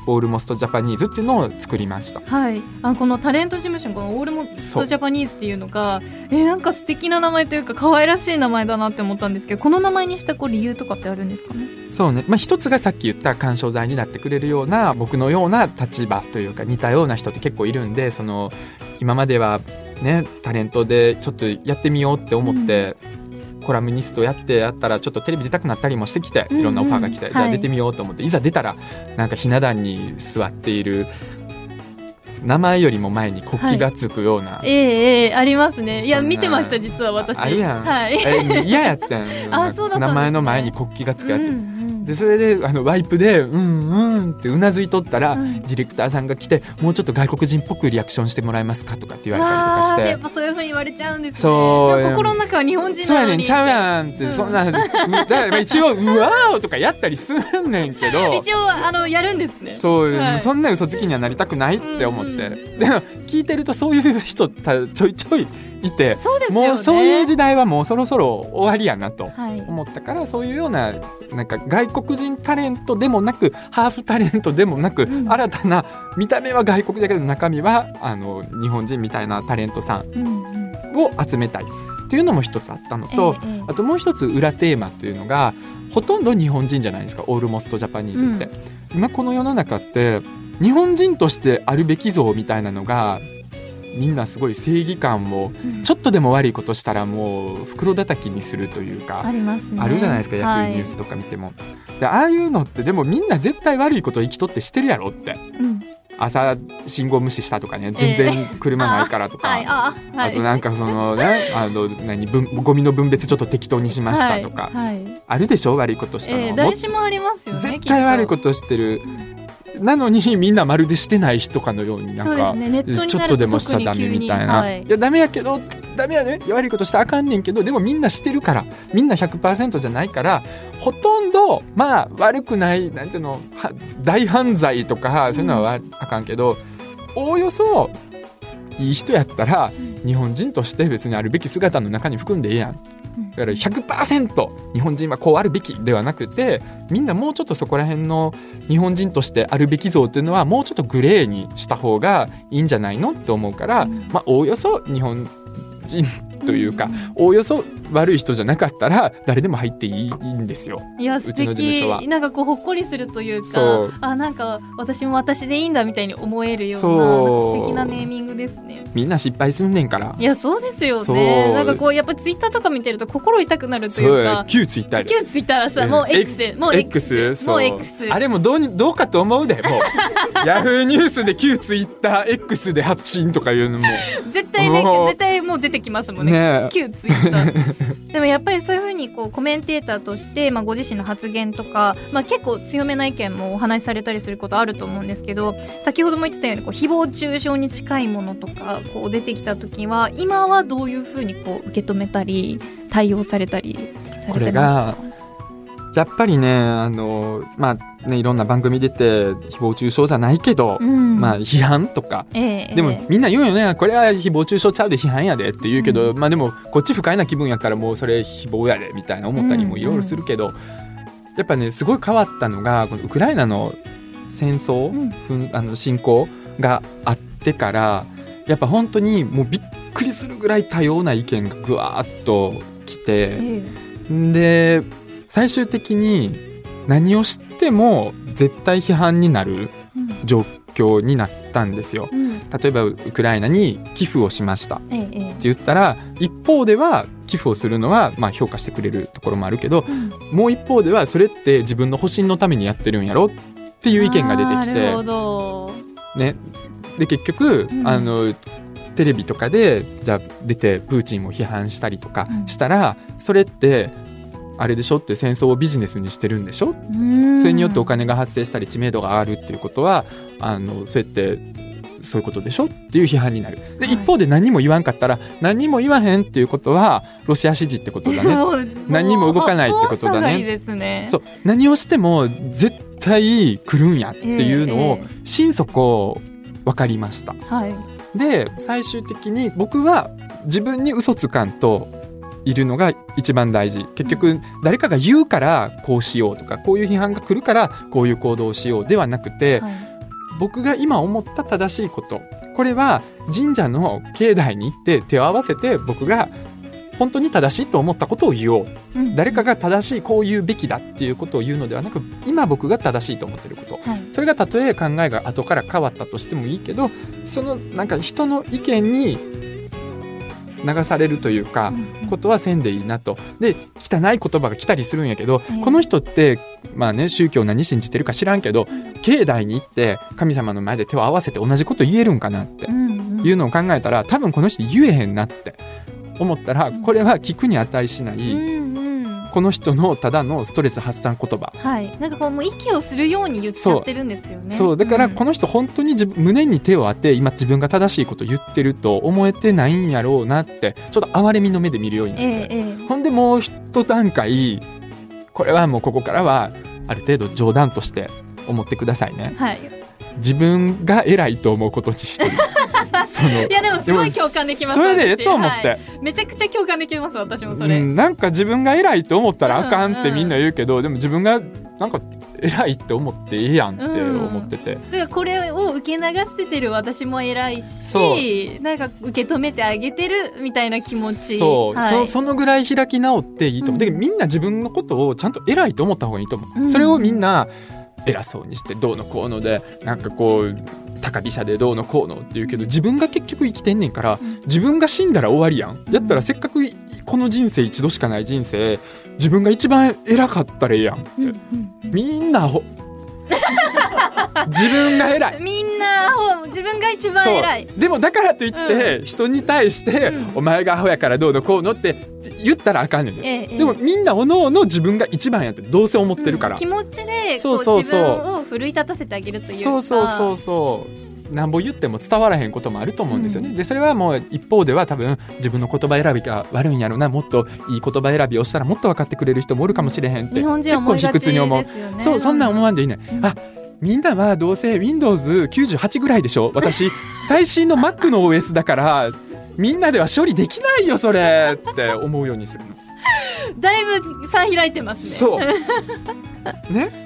オールモストジャパニーズっていうのを作りました。はい、あこのタレント事務所のこのオールモストジャパニーズっていうのがえーなんか素敵な名前というか可愛らしい名前だなって思ったんですけどこの名前にしたこう理由とかってあるんですかね？そうね、まあ、一つがさっき言った干渉剤になってくれるような僕のような立場というか似たような人って結構いるんでその今まではねタレントでちょっとやってみようって思って、コラムニストやってやったらちょっとテレビ出たくなったりもしてきていろんなオファーが来て、じゃはいあ出てみようと思って、い、ざ出たらなんかひな壇に座っている名前よりも前に国旗がつくような、ええええありますね。いや見てました実は私。あるやん。はい。え嫌やったん。あそうだ名前の前に国旗がつくやつ。うんうんでそれであのワイプで「うんうん」ってうなずいとったら、うん。ディレクターさんが来て「もうちょっと外国人っぽくリアクションしてもらえますか?」とかって言われたりとかしわあやてっぱそういうふうに言われちゃうんですね。そう心の中は日本「人なのにそうやねんちゃうやん」って、うん。そんなうだからまあ一応「うわー」とかやったりすんねんけど。一応あのやるんですね。そう、はい。そんな嘘つきにはなりたくないって思って、うん。でも聞いてるとそういう人たちょいちょいいてそうですよね。もうそういう時代はもうそろそろ終わりやなと。はい。思ったからそういうようななんか外国人タレントでもなくハーフタレントでもなく、うん。新たな見た目は外国だけど中身はあの日本人みたいなタレントさんうんうん。を集めたいっていうのも一つあったのと、あともう一つ裏テーマっていうのがほとんど日本人じゃないですかオールモストジャパニーズって、今この世の中って日本人としてあるべき像みたいなのがみんなすごい正義感をうん。ちょっとでも悪いことしたらもう袋叩きにするというか、ありますね。あるじゃないですか、ヤフーニュースとか見ても。でああいうのってでもみんな絶対悪いこと生きとってしてるやろって。はいうん。朝信号無視したとかね全然車ないからとか、はい。あはい。あとなんかそのねあの何分ゴミの分別ちょっと適当にしましたとか、はい。はい。あるでしょ？悪いことしたの、ええもっ誰しもありますよね絶対悪いこととしてるなのにみんなまるでしてない人かのようになんか、ちょっとでもしちゃダメみたいな、い。いやダメやけどダメやね。悪いことしたらあかんねんけどでもみんなしてるからみんな100%じゃないからほとんどまあ悪くないなんていうのは大犯罪とかそういうのはあかんけど、おおよそいい人やったら日本人として別にあるべき姿の中に含んでええやんだから100%日本人はこうあるべきではなくてみんなもうちょっとそこら辺の日本人としてあるべき像っていうのはもうちょっとグレーにした方がいいんじゃないのって思うから、うん。まあおおよそ日本人というか、おおよそ悪い人じゃなかったら誰でも入っていいんですよ。いや素うちの事務所は。敵。なんかこうほっこりするというかあなんか私も私でいいんだみたいに思えるような素敵なネーミングですね。みんな失敗すんねんから。い。やそうですよね。なんかこうやっぱツイッターとか見てると心痛くなるというか旧ツイッターで。旧ツイッターさ、うん。もう X でもう X, もう X あれもどうにどうかと思うでもう。ヤフーニュースで旧ツイッター X で発信とかいうのも。絶対ね絶対もう出てきますもんねね。旧ツイッターでもやっぱりそういうふうにこうコメンテーターとして、まあ、ご自身の発言とか、まあ、結構強めな意見もお話しされたりすることあると思うんですけど先ほども言ってたようにこう誹謗中傷に近いものとかこう出てきた時は今はどういうふうにこう受け止めたり対応されたりされてますかやっぱりねあのまあねいろんな番組出て誹謗中傷じゃないけど、うん。まあ批判とか。ええでもええみんな言うよね。これは誹謗中傷ちゃうで批判やでって言うけど、まあでもこっち不快な気分やったらもうそれ誹謗やでみたいな思ったりもいろいろするけど、やっぱねすごい変わったのがこのウクライナの戦争、うん。あの侵攻があってからやっぱ本当にもうびっくりするぐらい多様な意見がぐわーっと来て。え。で最終的に何をしても絶対批判になる状況になったんですよ。うん。例えばウクライナに寄付をしました。って言ったら一方では寄付をするのはまあ評価してくれるところもあるけどうん。もう一方ではそれって自分の保身のためにやってるんやろ？っていう意見が出てきて。ね。で結局、うん。あのテレビとかでじゃあ出てプーチンを批判したりとかうん。したら、それってあれでしょって戦争をビジネスにしてるんでしょ？うん。それによってお金が発生したり知名度が上がるっていうことはあのそうやってそういうことでしょ？っていう批判になる。で、はい。一方で何も言わんかったら何も言わへんっていうことはロシア支持ってことだね。何にも動かないってことだね。ねそう何をしても絶対来るんやっていうのをえええ心底分かりましたはいで最終的に僕は自分に嘘つかんといるのが一番大事。結局誰かが言うからこうしようとかこういう批判が来るからこういう行動をしようではなくてはい。僕が今思った正しいこと。これは神社の境内に行って手を合わせて僕が本当に正しいと思ったことを言おう。うん。誰かが正しいこう言うべきだっていうことを言うのではなく今僕が正しいと思ってること。はい。それがたとえ考えが後から変わったとしてもいいけどそのなんか人の意見に流されるというか、うんことはせんでいいなと。で汚い言葉が来たりするんやけど、ええ。この人ってまあね宗教何信じてるか知らんけど境内に行って神様の前で手を合わせて同じこと言えるんかなって。いうのを考えたら多分この人言えへんなって思ったらこれは聞くに値しない、この人のただのストレス発散言葉。はい。なんかこうもう息をするように言っちゃってるんですよね。そう。だからこのの人本当に自分胸に手を当て今自分が正しいこと言ってると思えてないんやろうなってちょっと哀れみの目で見るようになって、ええええ。ほんでもう一段階これはもうここからはある程度冗談として思ってくださいね。はい。自分が偉いと思うことにして いやでもすごい共感できますそれでええ私。と思って、はい。めちゃくちゃ共感できます私もそれ、うん、なんか自分が偉いと思ったらあかんっうんうんてみんな言うけど、でも自分がなんか偉いって思ってええやんって思ってて、だからこれを受け流せてる私も偉いそしなんか受け止めてあげてるみたいな気持ち。そう、はい、そそのぐらい開き直っていいと思う、うん。でみんな自分のことをちゃんと偉いと思った方がいいと思う、うん。それをみんな偉そうにしてどうのこうのでなんかこう高飛車でどうのこうのって言うけど自分が結局生きてんねんからうん。自分が死んだら終わりやん。やったらせっかくいこの人生一度しかない人生自分が一番偉かったらええやんって、みんなアホ自分が偉い。みんなほ自分が一番偉い。でもだからといって、人に対して、うん。お前がアホやからどうのこうのって言ったらあかんねんね、ええでもみんなおのおの自分が一番やってどうせ思ってるから、うん気持ちでこそううそう。そう自分を奮い立たせてあげるというか。そうそうそうそなんぼ言っても伝わらへんこともあると思うんですよね。でそれはもう一方では多分自分の言葉選びが悪いんやろな。もっといい言葉選びをしたらもっと分かってくれる人もおるかもしれへんって。日本人は思いがちですよね。そうそんなん思わんでいいね、うん。あみんなはどうせ Windows98 ぐらいでしょ？私 最新の Mac の OS だからみんなでは処理できないよそれって思うようにするの。だいぶ差開いてますねそう。ね？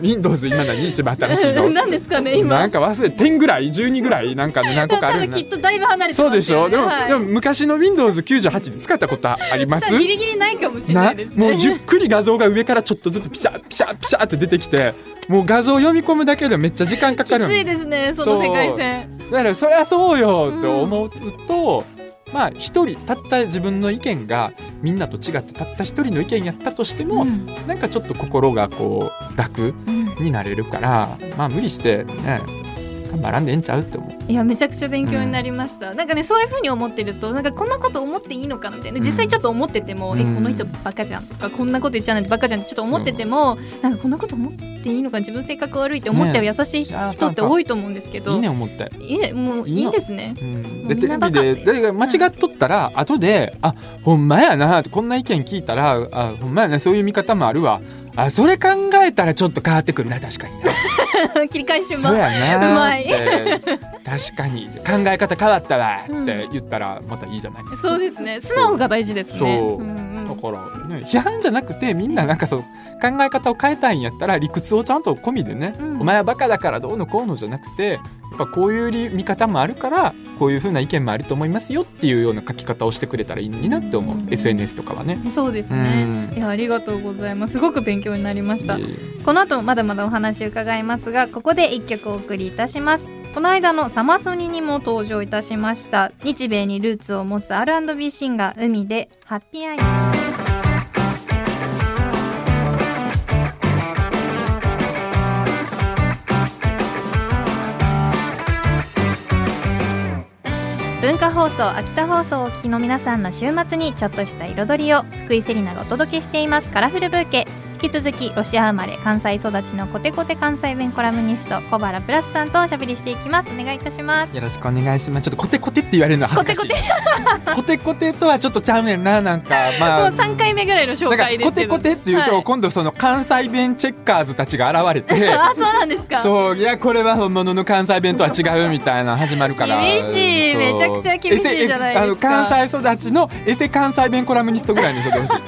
Windows 今何一番新しいの？何ですかね今。なんか忘れ10ぐらい？12ぐらい？なんか何個かあるきっとだいぶ離れてそうでしょ。でも,、はい。でも昔の Windows98 で使ったことあります？ギリギリないかもしれなないですね。もうゆっくり画像が上からちょっとずつピシャピシャピシャって出てきてもう画像読み込むだけでめっちゃ時間かかるきついですねその世界線。だからそりゃそうよって思うと、まあ一人たった自分の意見がみんなと違ってたった一人の意見やったとしても、うんなんかちょっと心がこう楽うんになれるからまあ無理してね頑張らんでええんちゃうって思う。いやめちゃくちゃ勉強になりました、なんかねそういうふうに思ってるとなんかこんなこと思っていいのかなみたいな実際ちょっと思ってても、うん。えこの人バカじゃんとかこんなこと言っちゃうなんてバカじゃんってちょっと思っててもなんかこんなこと思っていいのか自分性格悪いって思っちゃう優しい人って多いと思うんですけど、いいね思って。いいねもういいんですね。うん、でテレビで誰が間違っとったら、後で「あほんまやな」こんな意見聞いたら「あほんまやなそういう見方もあるわ」あそれ考えたらちょっと変わってくるな確かにな。切り返しうそうまいやな。うまい。って確かに。考え方変わったわ。って言ったらまたいいじゃないですか、そうですね。素直が大事ですね。そう。だからね批判じゃなくてみんななんかそう考え方を変えたいんやったら理屈をちゃんと込みでね、うん。お前はバカだからどうのこうのじゃなくてやっぱこういう理見方もあるからこういうふうな意見もあると思いますよっていうような書き方をしてくれたらいいのになって思う、うん SNS とかはね。そうですね。うん。いやありがとうございます。すごく勉強になりました。この後もまだまだお話伺いますがここで一曲お送りいたしますこの間のサマソニにも登場いたしました。日米にルーツを持つ R&B シンガー海でハッピーアイ。文化放送秋田放送をお聞きの皆さんの週末にちょっとした彩りを福井セリナがお届けしています。カラフルブーケ。き続きロシア生まれ関西育ちのコテコテ関西弁コラムニスト小原プラスさんとおしゃべりしていきます。お願いいたします。よろしくお願いします。ちょっとコテコテって言われるのは恥ずかしい。コテコテとはちょっとちゃうねんななんかまあ。もう3回目ぐらいの紹介ですコテコテっていうと、はい今度その関西弁チェッカーズたちが現れて。あそうなんですか。そういやこれは本物の関西弁とは違うみたいな始まるから。厳しい。めちゃくちゃ厳しいじゃないですか。関西育ちのエセ関西弁コラムニストぐらいにしとってほしい。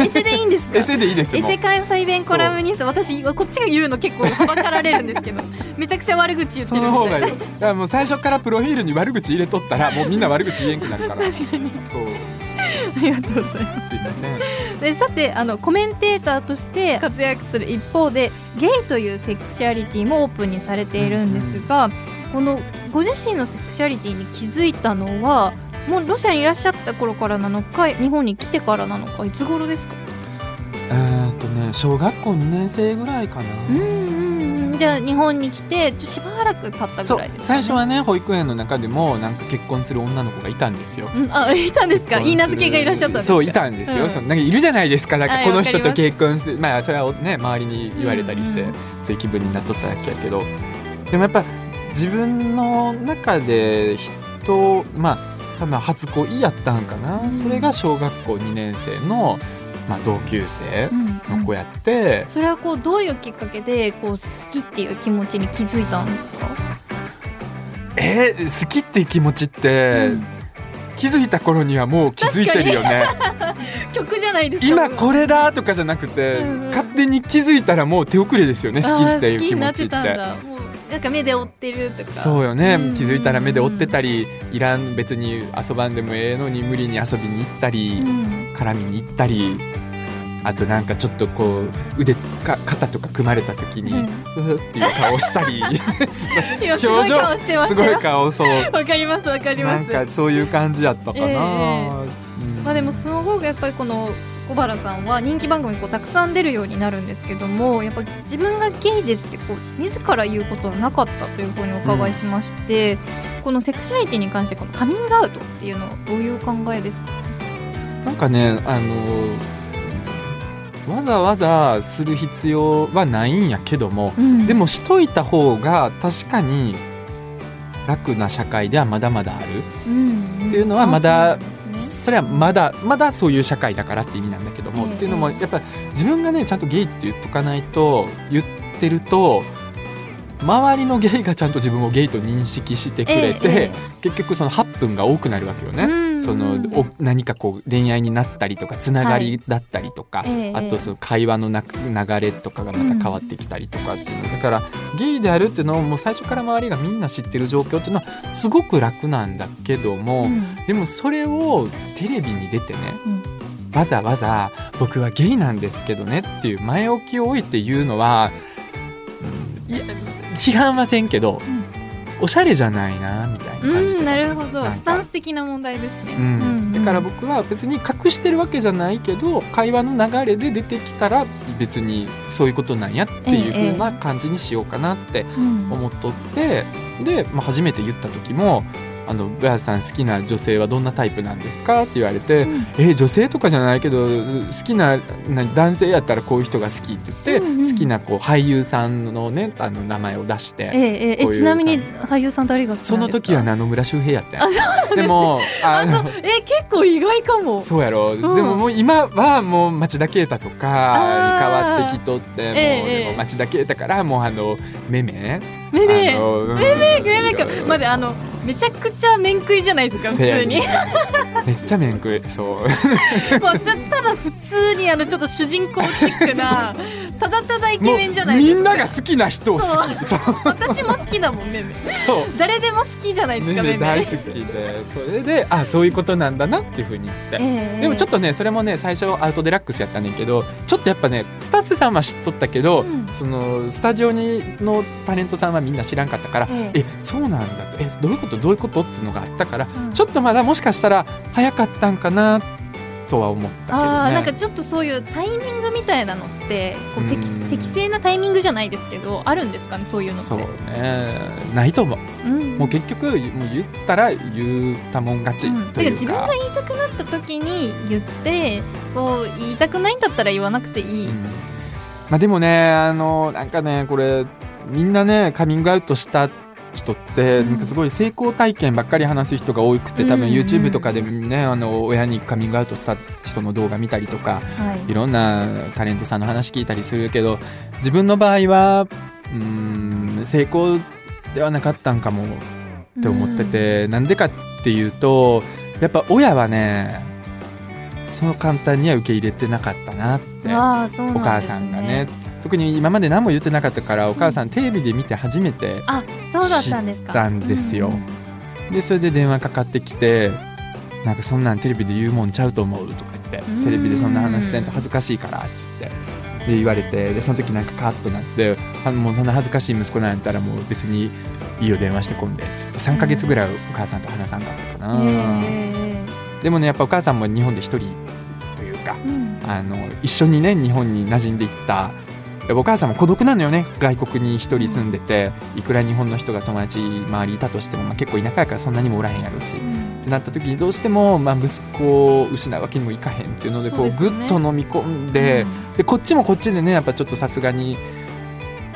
エセでいいんですか？エセでいいですエセ関西弁コラムニスト私こっちが言うの結構はばかられるんですけど めちゃくちゃ悪口言ってそるみたいなの方がいいだからもう最初からプロフィールに悪口入れとったらもうみんな悪口言えんくなるから。確かに。そう。ありがとうございます。すいませんでさてあのコメンテーターとして活躍する一方でゲイというセクシャリティもオープンにされているんですが、このご自身のセクシャリティに気づいたのはもうロシアにいらっしゃった頃からなのか日本に来てからなのかいつ頃ですか？えーっとね小学校2年生ぐらいかな。うんじゃあ日本に来てちょしばらく経ったぐらいですか、ね、最初はね保育園の中でもなんか結婚する女の子がいたんですよ。うん、あいたんですか？言い名付けがいらっしゃったそういたんですよ、うん。そのなんかいるじゃないですか。なんかはいこの人と結婚する。まあそれはね周りに言われたりして、うんうんそういう気分になっとっただけやけど。でもやっぱ自分の中で人まあ多分初恋やったんかな、うん。それが小学校2年生の、まあ、同級生うんうん。の子やって、それはこうどういうきっかけでこう好きっていう気持ちに気づいたんですか、えー好きっていう気持ちって、うん。気づいた頃にはもう気づいてるよね。曲じゃないですか今これだとかじゃなくて、うんうん。勝手に気づいたらもう手遅れですよね好きっていう気持ちってなんか目で追ってるとか。そうよね、うん。気づいたら目で追ってたりいらん別に遊ばんでもええのに無理に遊びに行ったり、うん。絡みに行ったりあとなんかちょっとこう腕か肩とか組まれた時に、うん。うふっていう顔したり。今すごい顔してますすごいよ顔そう。わかりますわかりなます。んかそういう感じやったかな、ええ。うん。まあでもすごくやっぱりこの小原さんは人気番組にこうたくさん出るようになるんですけどもやっぱ自分がゲイですってこう自ら言うことはなかったというふうにお伺いしまして、このセクシャリティに関してこのカミングアウトっていうのはどういうお考えですか？なんかねあのわざわざする必要はないんやけども、うん。でもしといた方が確かに楽な社会ではまだまだあるうんっていうのはまだそれはまだまだそういう社会だからって意味なんだけども、ええっていうのもやっぱ自分がねちゃんとゲイって言っとかないと言ってると周りのゲイがちゃんと自分をゲイと認識してくれて、えええ結局その8分が多くなるわけよね。うんそのお何かこう恋愛になったりとかつながりだったりとか、ええあとその会話のな流れとかがまた変わってきたりとかっていうの、だからゲイであるっていうのをもう最初から周りがみんな知ってる状況っていうのはすごく楽なんだけども、うん。でもそれをテレビに出てねうん。わざわざ僕はゲイなんですけどねっていう前置きを置いて言うのは、うんいや批判はせんけど、おしゃれじゃないなみたいな感じで、うん、なるほど。スタンス的な問題ですね、うん。うんうん。だから僕は別に隠してるわけじゃないけど会話の流れで出てきたら別にそういうことなんやっていう風な感じにしようかなってうん。思っとって、で、まあ、初めて言った時も「あのベアさん好きな女性はどんなタイプなんですか?」って言われてうん「え女性とかじゃないけど好きなな男性やったらこういう人が好き」って言って、うんうん好きなこう俳優さんのねあの名前を出して。ええちなみに俳優さん誰が好きその時はねあの村周平やってんあそうでもあのえ結構意外かも。そうやろ、ん。でももう今はもう町田啓太とかに変わってきとってもう、ええ。でも町田啓太からもうあのめめめめあのうん。めめめめかいろいろまであのめちゃくちゃ面食いじゃないですか普通に。めっちゃ面食いそう。もうたただ普通にあのちょっと主人公チックな ただただイケメンじゃないみんなが好きな人を好き。そう。私も好きだもんめめそう。誰でも好きじゃないですめかめ大好きで。それであそういうことなんだなっていうふうに言って、ええ。でもちょっとねそれもね最初アウトデラックスやったねんけどちょっとやっぱねスタッフさんは知っとったけど、うん。そのスタジオにのタレントさんはみんな知らんかったから、ええ。えそうなんだと。えどういうこと？どういうこと？っていうのがあったから、うん。ちょっとまだもしかしたら早かったんかなとは思ったけどね。あーなんかちょっとそういうタイミングみたいなのってこう適うん。適正なタイミングじゃないですけどあるんですかねそういうのって。そうね。ないと思う。うん。もう結局もう言ったら言ったもん勝ちうんというか,、自分が言いたくなった時に言ってこう言いたくないんだったら言わなくていい、うん。まあ、でもねあのなんかねこれみんなねカミングアウトした人ってうんなんかすごい成功体験ばっかり話す人が多くて多分 YouTube とかでねあの親にカミングアウトした人の動画見たりとかはい。いろんなタレントさんの話聞いたりするけど自分の場合はうーん成功ではなかったんかもって思ってて、なんでかっていうとやっぱ親はねその簡単には受け入れてなかったなってお母さんがね特に今まで何も言ってなかったからお母さんテレビで見て初めてあそうだったんですか。知ったんですよ。うんでそれで電話かかってきてなんかそんなんテレビで言うもんちゃうと思うとか言ってうん。テレビでそんな話せんと恥ずかしいからって言ってで言われてでその時なんかカーッとなってあもうそんな恥ずかしい息子なんやったらもう別にいいよ電話してこんでちょっと3ヶ月ぐらいお母さんと話さんかったかな、えでもねやっぱお母さんも日本で一人というかえうん。あの一緒にね日本に馴染んでいったお母さんも孤独なのよね。外国に一人住んでていくら日本の人が友達周りいたとしても、まあ、結構田舎やからそんなにもおらへんやろうし、ってなった時にどうしても、まあ、息子を失うわけにもいかへんっていうのでこうぐそうですよね。っと飲み込んで,、でこっちもこっちでねやっぱちょっとさすがに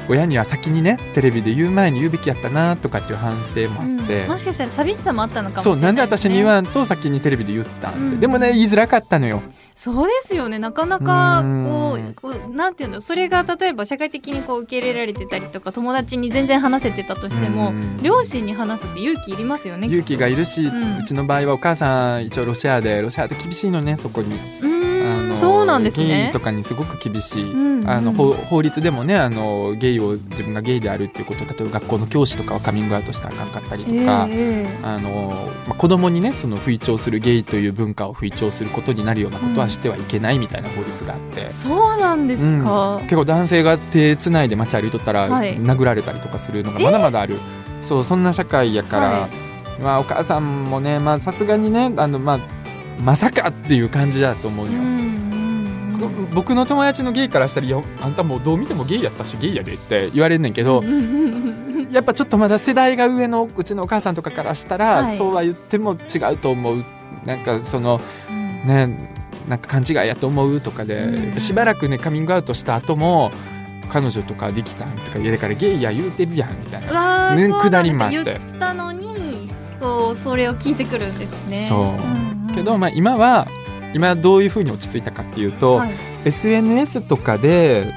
親には先にねテレビで言う前に言うべきやったなとかっていう反省もあって。うん。もしかしたら寂しさもあったのかもしれないそうなん。で私に言わわんと先にテレビで言ったんって、うん。でもね言いづらかったのよ。そうですよね。なかなかこうこうなんていうのそれが例えば社会的にこう受け入れられてたりとか友達に全然話せてたとしてもうん両親に話すって勇気いりますよね勇気がいるし、ううんちの場合はお母さん一応ロシアでロシアって厳しいのねそこにうーんのそうなんですゲイねとかにすごく厳しい、うん。うんあの法法律でもねあのゲイを自分がゲイであるっていうこと例えば学校の教師とかはカミングアウトしたらあかんかったりとか、ええあのまあ、子供にねその吹聴するゲイという文化を吹聴することになるようなことはしてはいけないみたいな法律があって。そうなんですか、結構男性が手つないで街歩いとったらはい。殴られたりとかするのがまだまだある、そうそんな社会やから、はまあ、お母さんもねまあさすがにねあの、まあ、まさかっていう感じだと思うよ、うんうんうん僕の友達のゲイからしたら「いやあんたもうどう見てもゲイやったしゲイやで」って言われんねんけど、やっぱちょっとまだ世代が上のうちのお母さんとかからしたら、はい。そうは言っても違うと思う。なんかそのうん。ねなんか勘違いやと思うとかで、うん。しばらくねカミングアウトした後も彼女とかできたんとかだからゲイや言うてるやんみたいな。ねそうなんです。下りもあって。言ったのにこうそれを聞いてくるんですね。そうんうん。けど、まあ、今は今どういうふうに落ち着いたかっていうと、はい。SNS とかで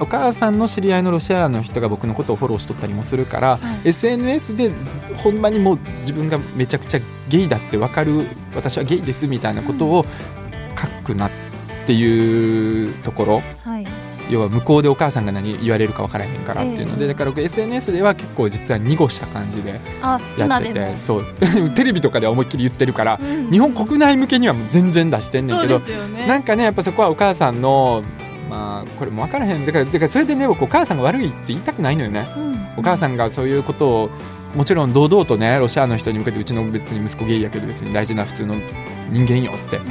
お母さんの知り合いのロシアの人が僕のことをフォローしとったりもするから、はい。SNS でほんまにもう自分がめちゃくちゃゲイだって分かる私はゲイですみたいなことを書くなっていうところ、はい要は向こうでお母さんが何言われるか分からへんからっていうので、ええ。だから僕 SNS では結構実は濁した感じであやっててそう。テレビとかでは思いっきり言ってるからうん。日本国内向けにはもう全然出してんねんけどね。なんかねやっぱそこはお母さんのまあこれも分からへん。だからだからそれでね僕お母さんが悪いって言いたくないのよね。うん。お母さんがそういうことをもちろん堂々とねロシアの人に向けてうちの別に息子ゲイやけど別に大事な普通の人間よってうん。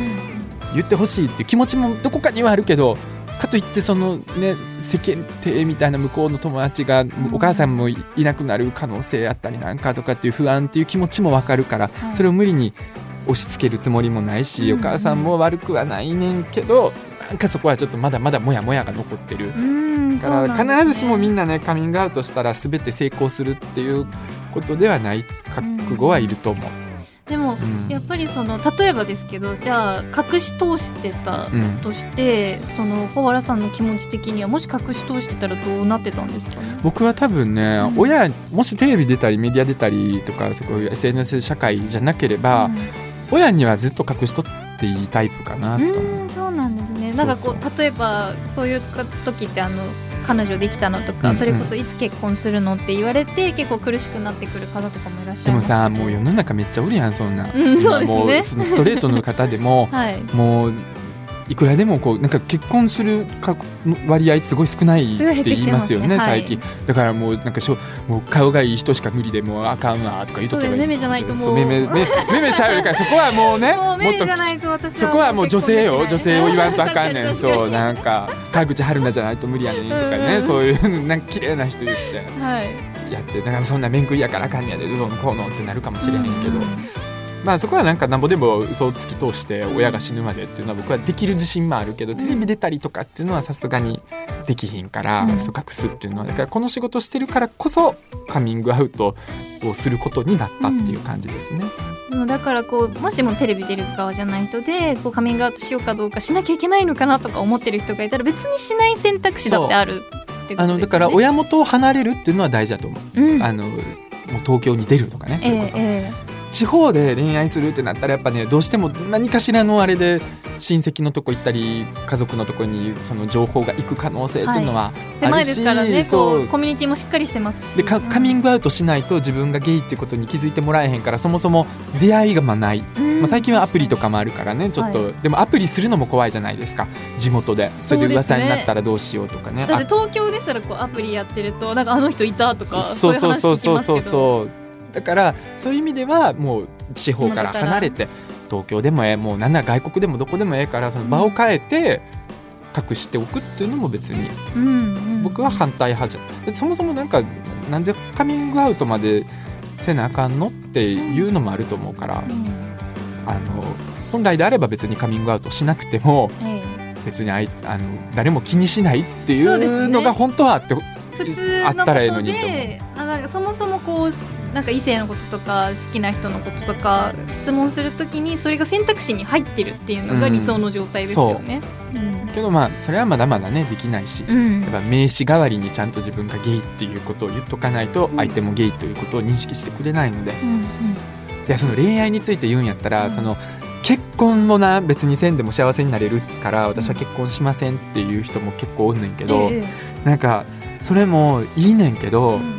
言ってほしいっていう気持ちもどこかにはあるけどかといってそのね世間体みたいな向こうの友達がんお母さんもいいなくなる可能性あったりなんかとかっていう不安っていう気持ちも分かるからはいそれを無理に押し付けるつもりもないしうんお母さんも悪くはないねんけどなんかそこはちょっとまだまだモヤモヤが残ってる。うんだから必ずしもみんなねカミングアウトしたら全て成功するっていうことではない覚悟はいると思う。でもうん。やっぱりその例えばですけどじゃあ隠し通してたうん。として、その小原さんの気持ち的にはもし隠し通してたらどうなってたんですかね？僕は多分ね、うん。親もしテレビ出たりメディア出たりとかそこいう SNS 社会じゃなければ、親にはずっと隠しとっていいタイプかなうと、んうんそうなんですね。なんかこう例えばそういう時ってあの彼女できたのとか、うんうん。それこそいつ結婚するのって言われて結構苦しくなってくる方とかもいらっしゃでもいますさもう世の中めっちゃおるやんそんな、うんそうですね。もうそのストレートの方でも はい。もういくらでもこうなんか結婚するか割合すごい少ないって言いますよねすごい。最近、だからもうなんかしょもう顔がいい人しか無理でもうあかんわとか言うとったらそうだよね目じゃないともう。そう目目目目目ちゃうからそこはもうね もっとじゃないと私はそこはもう女性よ女性を言わんとあかんねん。そうなんか川口春奈じゃないと無理やねんとかうん。うそういうなんか綺麗な人言ってはい。やってだからそんな面食いやからあかんねやでどうのこうのってなるかもしれへんけど、うんまあそこはなんかなんぼでも嘘を突き通して親が死ぬまでっていうのは僕はできる自信もあるけどテレビ出たりとかっていうのはさすがにできひんから、うんそう隠すっていうのはだからこの仕事してるからこそカミングアウトをすることになったっていう感じですね。でもだからこうもしもテレビ出る側じゃない人でこうカミングアウトしようかどうかしなきゃいけないのかなとか思ってる人がいたら別にしない選択肢だってあるってことですよね。あのだから親元を離れるっていうのは大事だと思う。うんあのもう東京に出るとかねそれこそ、え地方で恋愛するってなったらやっぱねどうしても何かしらのあれで親戚のとこ行ったり家族のとこにその情報が行く可能性っていうのはえ狭いですからねそう。コミュニティもしっかりしてますし。でかカミング、グアウトしないと自分がゲイってことに気づいてもらえへんからそもそも出会いがまあない、うん。まあ、最近はアプリとかもあるからねちょっと、はでもアプリするのも怖いじゃないですか地元で。それで噂になったらどうしようとかね。だって東京ですらこうアプリやってるとなんかあの人いたとかそうそうそうそうそううそうだからそういう意味ではもう地方から離れて東京でもええもうなんなら外国でもどこでもええからその場を変えて隠しておくっていうのも別に僕は反対派じゃでそもそもなんかなんでカミングアウトまでせなあかんのっていうのもあると思うからうん。あの本来であれば別にカミングアウトしなくてもえ別にあいあの誰も気にしないっていそうのが本当はあってあったらええのとにと思う。であなんかそもそもこうなんか異性のこととか好きな人のこととか質問するときにそれが選択肢に入ってるっていうのが理想の状態ですよね。う。ん。けどまあそれはまだまだねできないしうん。やっぱ名詞代わりにちゃんと自分がゲイっていうことを言っとかないと相手もゲイということを認識してくれないので。うんでその恋愛について言うんやったら、うん。その結婚もな別にせんでも幸せになれるから私は結婚しませんっていう人も結構おんねんけど、えなんかそれもいいねんけえど、うん。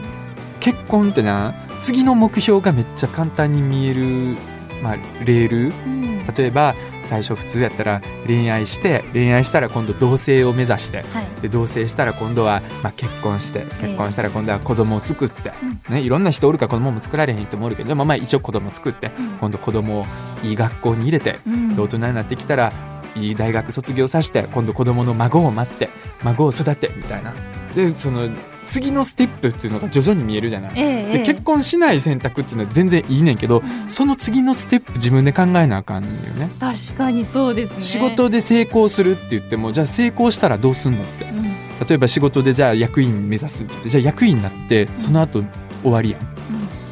結婚ってな次の目標がめっちゃ簡単に見える、まあ、レール。うん。例えば最初普通やったら恋愛して恋愛したら今度同棲を目指して。はい。で同棲したら今度は、まあ、結婚して結婚したら今度は子供を作って、うん。ね、いろんな人おるから子供も作られへん人もおるけどでもまあ一応子供作ってうん。今度子供をいい学校に入れてうん。で大人になってきたらいい大学卒業させて今度子供の孫を待って孫を育てみたいな。でその次のステップっていうのが徐々に見えるじゃない。ええええ。で結婚しない選択っていうのは全然いいねんけどその次のステップ自分で考えなあかんのよね。確かにそうですね。仕事で成功するって言ってもじゃあ成功したらどうすんのって。うん。例えば仕事でじゃあ役員目指すってじゃあ役員になってその後終わりやん。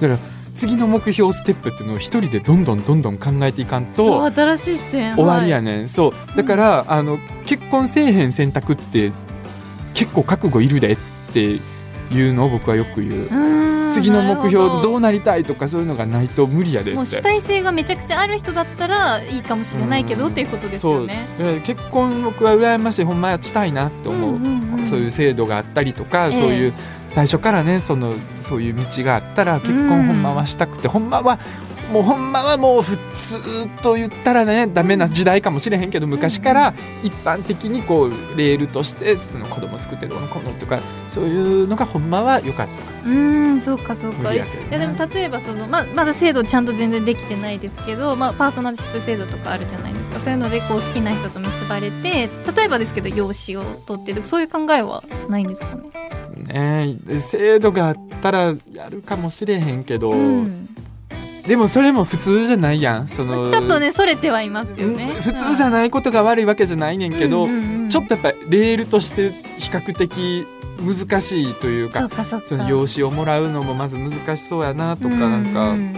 だから次の目標ステップっていうのを一人でどんどんどんどん考えていかんとお新しい視点。終わりやはいねん、そう。だから、あの結婚せえへん選択って結構覚悟いるで。っていうのを僕はよく言う。うーん次の目標どうなりたいとかそういうのがないと無理やでって。もう主体性がめちゃくちゃある人だったらいいかもしれないけどうんっていうことですよね。で結婚僕は羨ましい。ほんまやしたいなって思う、んんんそういう制度があったりとか、ええ。そういう最初からねそのそういう道があったら結うん。婚ほんまはしたくて、ほんまはもうほんまはもう普通と言ったらねダメな時代かもしれへんけど昔から一般的にこうレールとしてその子供作ってどうのこうのとかそういうのがほんまは良かった。かうーんそうかそうか。ね。やでも例えばその、ままだ制度ちゃんと全然できてないですけど、まあ、パートナーシップ制度とかあるじゃないですか。そういうのでこう好きな人と結ばれて例えばですけど養子を取ってとかそういう考えはないんですかね、ね制度があったらやるかもしれへんけど、うんでもそれも普通じゃないやん。そのちょっとねそれてはいますよね。普通じゃないことが悪いわけじゃないねんけど、うんうんうんちょっとやっぱレールとして比較的難しいというかそうかそうか。その養子をもらうのもまず難しそうやなとかなんか、ううん。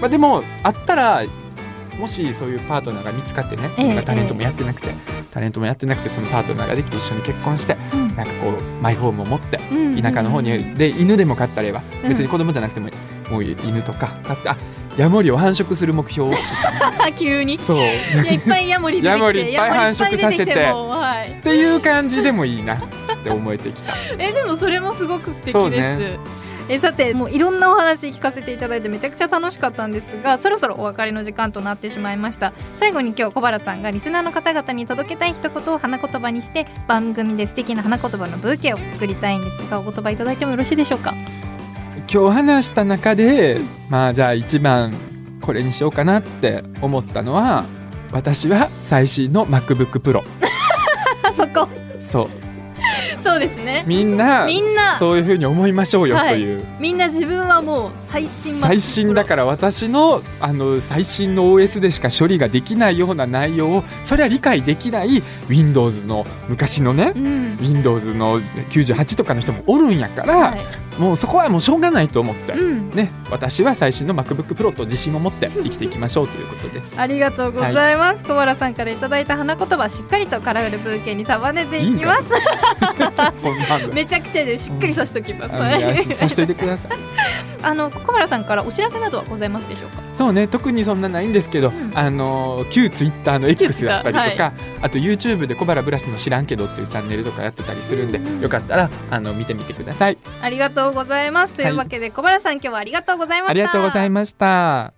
まあ、でもあったらもしそういうパートナーが見つかってね、ええなんかタレントもやってなくて、タレントもやってなくてそのパートナーができて一緒に結婚してうん。なんかこうマイホームを持ってうん。田舎の方にで犬でも飼ったらええわ。うん。別に子供じゃなくてもいいもう犬とか飼ってあヤモリを繁殖する目標を作っ 急に。たそう。いっぱいヤモリヤモリいっぱい繁殖させて。はい。っていう感じでもいいなって思えてきた。えでもそれもすごく素敵です、ね。えさてもういろんなお話聞かせていただいてめちゃくちゃ楽しかったんですがそろそろお別れの時間となってしまいました。最後に今日小原さんがリスナーの方々に届けたい一言を花言葉にして番組で素敵な花言葉のブーケを作りたいんですがお言葉いただいてもよろしいでしょうか？今日話した中でまあじゃあ一番これにしようかなって思ったのは私は最新の MacBookPro あ そこ。そうそうですね。みんなみんな。そういうふうに思いましょうよはい。という、みんな自分はもう最新最新だからら私のあの最新の OS でしか処理ができないような内容をそれは理解できない Windows の昔のねうん、Windows の98とかの人もおるんやから、はい。もうそこはもうしょうがないと思って、うん。ね、私は最新の MacBookPro と自信を持って 生きていきましょうということです。ありがとうございます、小原さんからいただいた花言葉しっかりとカラフルブーケに束ねていきますめちゃくちゃでしっかりさしときます、さしといてください。あの小原さんからお知らせなどはございますでしょうか？そうね、特にそんなないんですけど、ん。あの旧 Twitter の X だ。ったりとか、Twitter あと YouTube で小原ブラスの知らんけどっていうチャンネルとかやってたりするんで、うんうんよかったらあの見てみてください。ありがとうございます。というわけで、小原さん今日はありがとうございました。ありがとうございました。